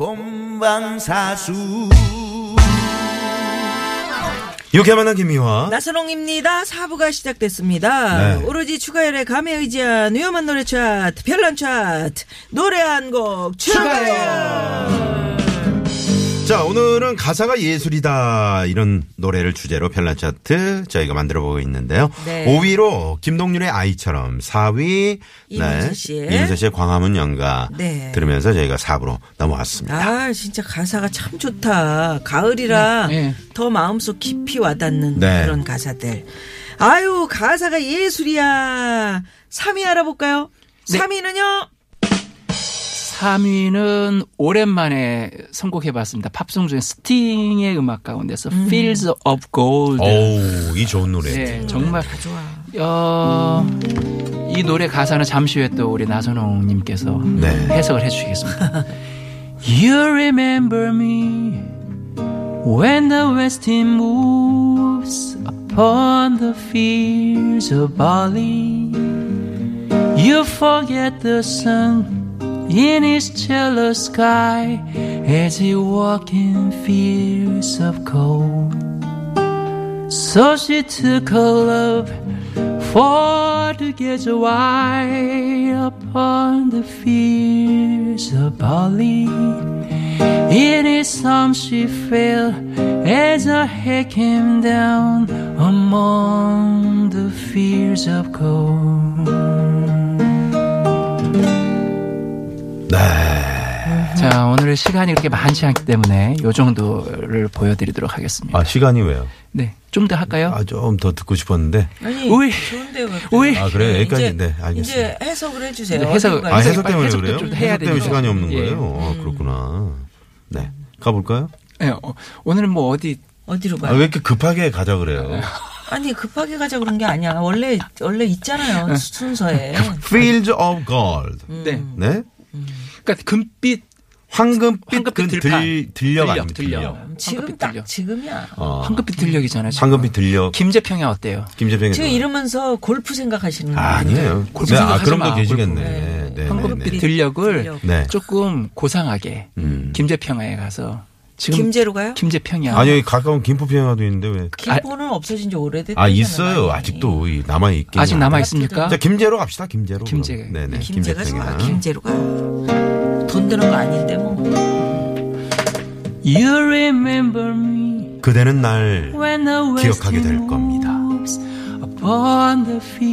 본방사수 이렇게 만난 김미화. 나선홍입니다. 사부가 시작됐습니다. 네. 오로지 추가열의 감에 의지한 위험한 노래 차트, 별난 차트, 노래 한 곡 추가열. 자, 오늘은 가사가 예술이다. 이런 노래를 주제로 별난 차트 저희가 만들어 보고 있는데요. 네. 5위로 김동률의 아이처럼 4위 이문세 씨의 이문세 씨의 광화문 연가 네. 들으면서 저희가 4부로 넘어왔습니다. 아, 진짜 가사가 참 좋다. 가을이라 네. 더 마음속 깊이 와닿는 네. 그런 가사들. 아유, 가사가 예술이야. 3위 알아볼까요? 네. 3위는요? 3위는 오랜만에 선곡해봤습니다. 팝송 중에 스팅의 음악 가운데서 Fields of Gold. 어우, 이 좋은 노래. 네, 정말 다 좋아. 어, 이 노래 가사는 잠시 후에 또 우리 나선홍님께서 네. 해석을 해주시겠습니다. You remember me when the west wind moves upon the fields of barley. You forget the sun in his jealous sky as he walked in fields of cold. So she took her love for to get away upon the fields of barley. In his arms she fell as her head came down among the fears of gold. 네. 자, 오늘 시간이 그렇게 많지 않기 때문에 요 정도를 보여드리도록 하겠습니다. 아, 시간이 왜요? 네. 좀 더 할까요? 아, 좀 더 듣고 싶었는데. 아니. 좋은데요. 아, 그래요? 여기까지. 이제, 네, 알겠습니다. 이제 해석을 해주세요. 네, 해석을- 어디로 아? 해석 때문에 해석도 그래요? 좀 해야 해석 때문에. 시간이 없는 예. 거예요? 아, 그렇구나. 네. 가볼까요? 네, 어, 오늘은 뭐 어디 어디로 아, 가요? 왜 이렇게 급하게 가자 그래요? 아니 급하게 가자 그런 게 아니야. 원래 원래 있잖아요 순서에. Fields of Gold. 네. 네? 그러니까 금빛 황금빛, 황금빛 그 들판. 들, 들녘, 아닙니까? 들녘. 지금 황금빛 딱 들려. 지금이야. 어. 황금빛 들녘이잖아요. 지금. 황금빛 들녘. 김재평이 어때요? 김재평이. 지금 이러면서 골프 생각하시는 아, 아니에요. 골프 네, 아, 그런 마, 분 계시겠네. 네, 네, 황금빛 네. 들녘을 들녘. 네. 조금 고상하게 음. 김재평에 가서 지금 김제로 가요? 김재평이야. 아니, 여기 가까운 김포평야도 있는데 왜? 김포는 없어진 지 오래됐다. 아, 있어요. 아직도 이 남아 있긴. 아직 남아 있습니까? 자, 김제로 갑시다. 김제로. 김제. 그럼. 네네. 김제가 좋아. 김제평야. 김제로 가. 돈 드는 거 아닌데 뭐. You remember me 그대는 날 기억하게 될 겁니다.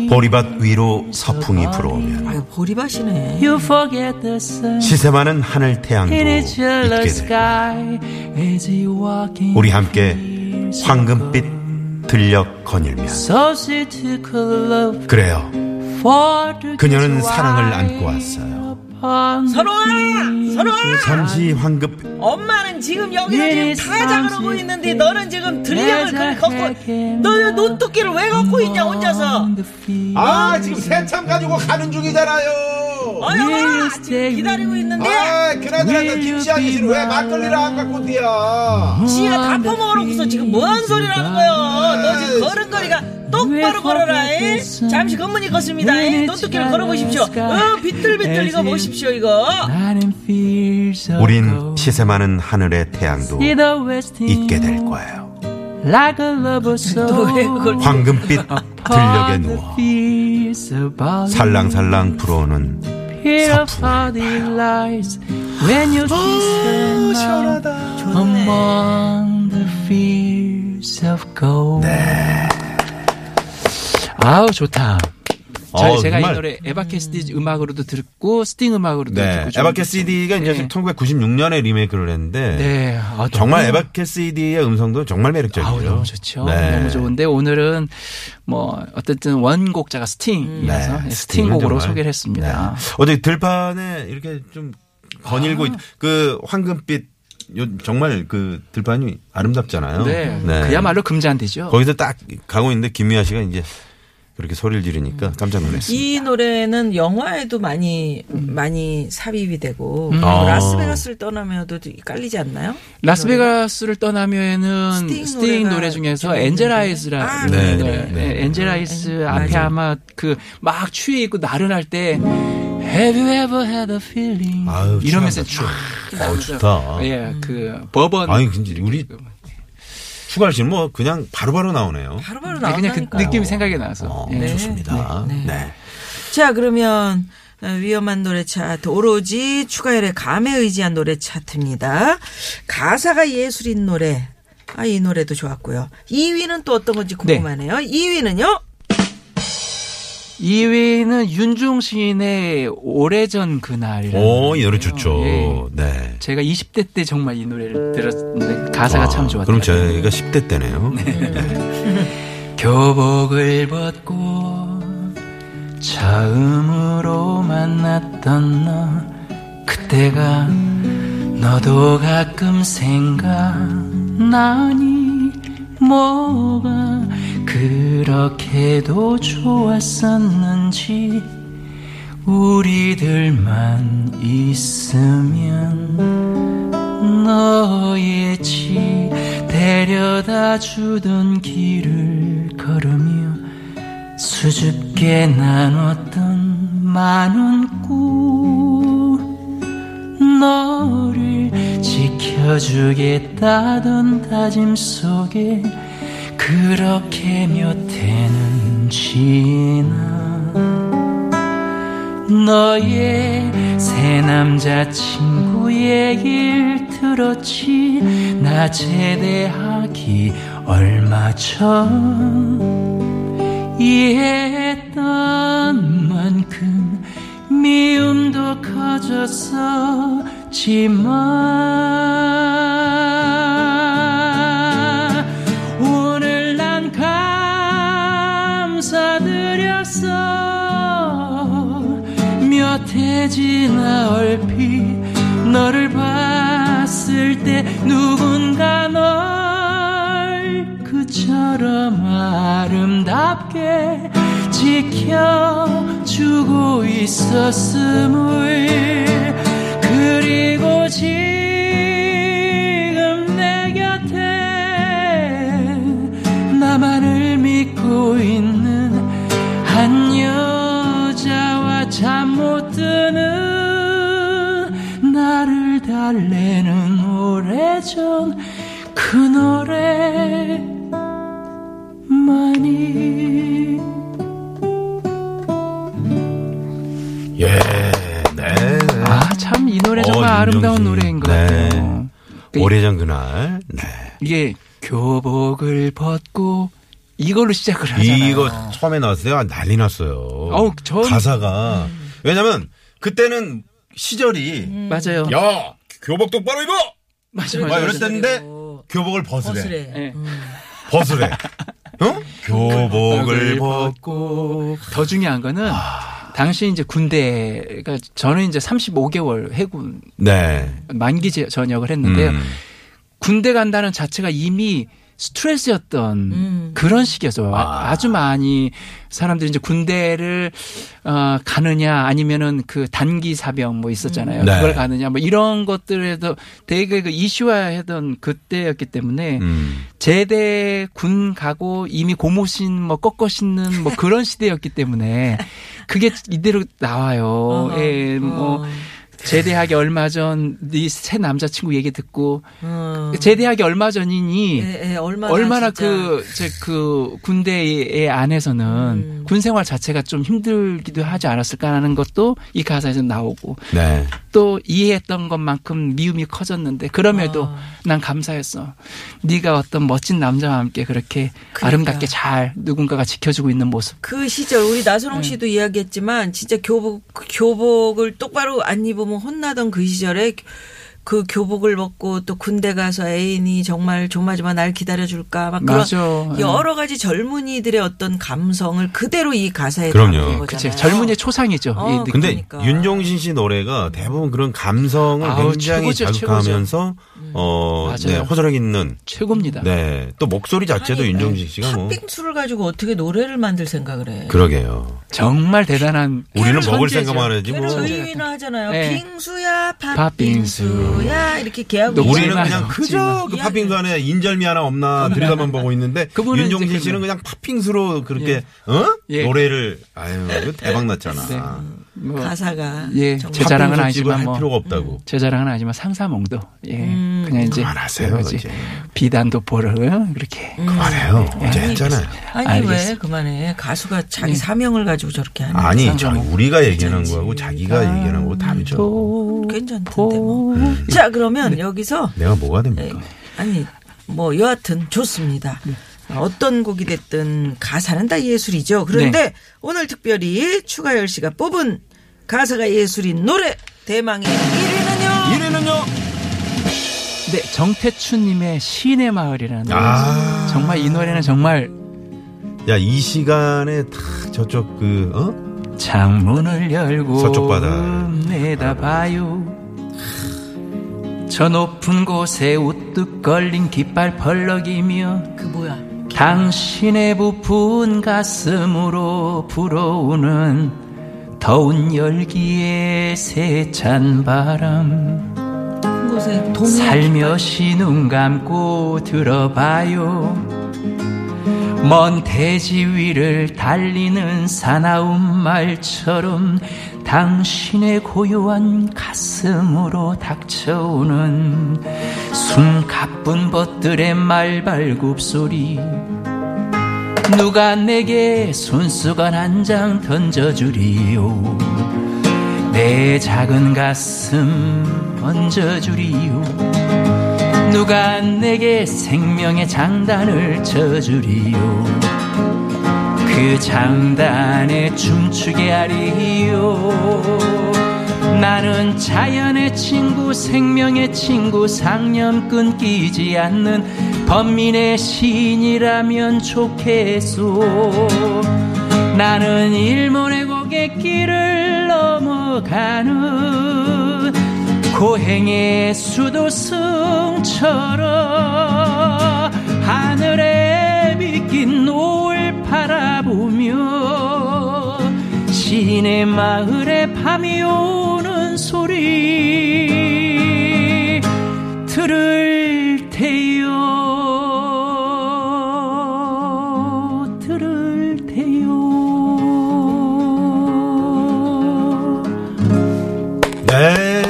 보리밭 위로 서풍이 불어오면 아유 보리밭이네. You forget the sun 시세 많은 하늘 태양도 in its 있게 jealous 될 sky as he walk in 우리 함께 황금빛. 들녘 거닐면 그래요. 그녀는 사랑을 안고 왔어요. 선호아! of 잠시 황금 엄마는 지금 여기서 지금 다 작업하고 있는데 너는 지금 들녘을 그렇게 걷고 너 노토끼를 왜 걷고 있냐 혼자서? 아 지금 새참 가지고 가는 중이잖아요. 어 지금 기다리고 있는데 그나저나 그 김씨 아저씨는 왜 막걸리를 안 갖고 뛰어? 지가 다 퍼먹어놓고서 지금 뭔 소리를 하는 거야? 너 지금 걸음걸이가 똑바로 걸어라. 에? 잠시 검문이 걷습니다. 에? 노토끼를 걸어보십시오. 어 비틀비틀 이거 보십시오 이거. 우린 시세 많은 하늘의 태양도 있게 될 거예요. 황금빛 들녘에 누워. 살랑살랑 불어오는 Here are the lights when you kiss her mouth among the fields of gold. 아우 좋다. 저 어, 제가 정말. 이 노래 에바 캐시디 음악으로도 듣고 스팅 음악으로도 네, 듣고 좀- 에바 캐시디가 이제 네. 1996년에 리메이크를 했는데 네, 아, 정말 에바 캐시디의 음성도 정말 매력적이죠. 아우 너무 좋죠. 네. 너무 좋은데 오늘은 뭐 어쨌든 원곡자가 스팅이라서 네, 스팅곡으로 정말. 소개를 했습니다. 네. 어제 들판에 이렇게 좀 거닐고 있, 그 황금빛 요- 정말 그 들판이 아름답잖아요. 네. 그야말로 금잔디죠. 거기서 딱 가고 있는데 김미아 씨가 이제 그렇게 소리를 지르니까 깜짝 놀랐어요. 이 노래는 영화에도 많이 많이 삽입이 되고 아. 뭐 라스베가스를 떠나며도 깔리지 않나요? 라스베가스를 떠나며는 스팅 스팅, 노래 중에서 좀 Angel Eyes라 아, 네, 네, 네, 네. Angel Eyes 음, 앞에 맞아. 아마 그 막 추위에 있고 나른할 때 Have you ever had a feeling? 아유, 이러면서 쫙 어우, 좋다. 예, 그 버번 아니, 근데 우리 추가할 씨는 뭐 그냥 바로바로 나오네요. 바로바로 네, 그냥 그. 느낌이 생각이 나서 어, 예. 좋습니다. 네. 자 그러면 어, 위험한 노래 차트 오로지 추가열의 감에 의지한 노래 차트입니다. 가사가 예술인 노래. 아, 이 노래도 좋았고요. 2위는 또 어떤 건지 궁금하네요. 2위는요? 2위는 윤종신의 오래전 그날이라는 오, 이 노래. 좋죠. 예. 네. 제가 20대 때 정말 이 노래를 들었는데 가사가 아, 참 좋았어요. 그럼 저희가 10대 때네요. 교복을 벗고 처음으로 만났던 너 그때가 너도 가끔 생각나니 뭐가 그렇게도 좋았었는지 우리들만 있으면 너의 집 데려다 주던 길을 걸으며 수줍게 나눴던 많은 꿈 너를 지켜주겠다던 다짐 속에 그렇게 몇 해는 지나 너의 새 남자친구 얘길 들었지. 나 제대하기 얼마 전 이해했던 만큼 미움도 커졌었지만 지나 얼핏 너를 봤을 때 누군가 널 그처럼 아름답게 지켜주고 있었음을 그리고 지 달래는 오래전 그 노래만이 예, 네. 아 참 이 노래 정말 어, 아름다운. 노래인 것 네. 같아요 그 오래전 그날. 네. 이게 교복을 벗고 이걸로 시작을 하잖아요 이거 처음에 나왔을 때 난리 났어요. 어우, 전- 가사가. 왜냐면 그때는 시절이 맞아요 야 교복 똑바로 입어. 맞아 막 맞아 이랬었는데 교복을 벗으래. 벗으래. 예. 벗으래. 어? 교복을 벗고. 더 중요한 거는 아. 당시 이제 군대가 저는 이제 35개월 해군 네. 만기 제- 전역을 했는데요. 음. 군대 간다는 자체가 이미 스트레스였던 음. 그런 시기였어요. 아. 아. 주 많이 사람들이 이제 군대를 어, 가느냐 아니면은 그 단기 사병 뭐 있었잖아요. 네. 그걸 가느냐 뭐 이런 것들에도 되게 그 이슈화했던 그때였기 때문에 음. 제대 군 가고 이미 고무신 뭐 꺾어 신는 뭐 그런 시대였기 때문에 그게 이대로 나와요. 예, 뭐 어. 제대하기 얼마 전 네 새 남자친구 얘기 듣고 어. 제대하기 얼마 전이니 예, 예, 얼마나, 얼마나 진짜. 그, 제, 그, 군대의 안에서는 음. 군 생활 자체가 좀 힘들기도 하지 않았을까 하는 것도 이 가사에서 나오고 네. 또 이해했던 것만큼 미움이 커졌는데 그럼에도 아. 난 감사했어. 네가 어떤 멋진 남자와 함께 그렇게 그러니까. 아름답게 잘 누군가가 지켜주고 있는 모습. 그 시절 우리 네. 나선홍 씨도 이야기했지만 진짜 교복 교복을 똑바로 안 입으면 혼나던 그 시절에 그 교복을 벗고 또 군대 가서 애인이 정말 조마조마 날 기다려줄까 막 그런 맞아. 여러 가지 젊은이들의 어떤 감성을 그대로 이 가사에 그럼요. 담은 그치. 거잖아요. 젊은이의 초상이죠. 어, 이 느낌. 근데 그러니까. 윤종신 씨 노래가 대부분 그런 감성을 아우, 굉장히 최고죠, 자극하면서 어, 맞아요. 네, 호소력 있는 최고입니다. 네. 또 목소리 자체도 아니, 윤종신 씨가 뭐 팥빙수를 가지고 어떻게 노래를 만들 생각을 해? 그러게요. 정말 대단한 우리는 먹을 천재죠. 생각만 하지 뭐. 저희나 하잖아요. 네. 빙수야, 팥빙수. 팥빙수야 이렇게 개하고 녹- 우리는 그냥 그저 그. 팥빙수 안에 인절미 하나 없나 들여다만 보고 있는데 윤종신 씨는 그냥 팥빙수로 그렇게 어 예. 노래를 아유 대박 났잖아. 네. 뭐, 가사가 예, 제 자랑은 아니지만 뭐할 필요가 없다고. 제 자랑은 아니지만 상사몽도 예 그냥 이제 그만하세요, 이제. 비단도 보러 그렇게 그만해요. 어제 했잖아요. 아니 알겠습니다. 왜 그만해? 가수가 자기 사명을 가지고 저렇게 하는 아니 저. 우리가 얘기하는 거하고 자기가 얘기하는 거하고 다르죠. 또 괜찮던데 뭐. 자 그러면 여기서 내가 뭐가 네, 됩니까? 아니 뭐 여하튼 좋습니다. 어떤 곡이 됐든 가사는 다 예술이죠. 그런데 오늘 특별히 추가열 씨가 뽑은 가사가 예술인 노래 대망의 1위는요. 이래는요. 네 정태춘님의 시내 마을이라는 노래 아. 정말 이 노래는 정말 야 이 시간에 다 저쪽 그 어? 창문을 열고 서쪽 바다. 내다봐요 저 높은 곳에 우뚝 걸린 깃발 펄럭이며 그 뭐야? 당신의 부푼 가슴으로 불어오는 더운 열기의 세찬 바람. 살며시 눈 감고 들어봐요. 먼 대지 위를 달리는 사나운 말처럼 당신의 고요한 가슴으로 닥쳐오는 숨 가쁜 벗들의 말발굽 소리. 누가 내게 손수건 한 장 던져주리요? 내 작은 가슴 얹어주리요? 누가 내게 생명의 장단을 쳐주리요? 그 장단에 춤추게 하리요 나는 자연의 친구 생명의 친구 상념 끊기지 않는 범민의 시인이라면 좋겠소. 나는 일몰의 고갯길을 넘어가는 고행의 수도승처럼 하늘에 비낀 노을 바라보며 시내 마을에 밤이 오는 소리 들을 테요 들을 테요 네.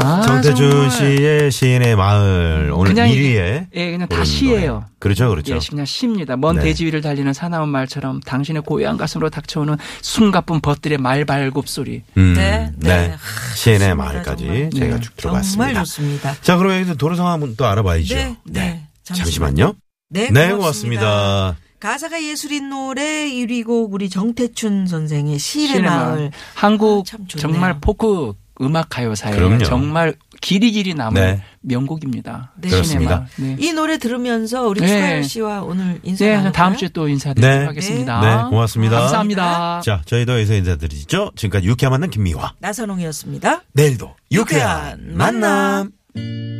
아, 정태준. 씨의 시인의 마을 오늘 그냥 1위에 예, 그냥 다 시예요. 그렇죠, 그렇죠. 예, 그냥 시입니다. 먼 네. 대지 위를 달리는 사나운 말처럼 당신의 고요한 가슴으로 닥쳐오는 숨가쁜 벗들의 말발굽 소리. 음, 네, 네. 네. 시인의 좋습니다, 마을까지 정말. 저희가 네. 쭉 들어봤습니다. 정말 좋습니다. 자, 그럼 여기서 도로 상황 한번 또 알아봐야죠. 네, 네. 잠시만요. 네, 네, 고맙습니다. 고맙습니다. 가사가 예술인 노래 1위 곡 우리 정태춘 선생의 시의 시인의 마을. 한국 아. 정말 포크 음악 가요사에. 정말 길이 길이 남은 네. 명곡입니다. 네. 그렇습니다. 네. 이 노래 들으면서 우리 네. 추가열 씨와 오늘 인사 네, 나눌까요? 다음 주에 또 인사드리도록 네. 하겠습니다. 네, 고맙습니다. 감사합니다. 자, 저희도 여기서 인사드리죠. 지금까지 유쾌한 만남 김미화. 나선홍이었습니다. 내일도 유쾌한 유쾌한 만남. 창문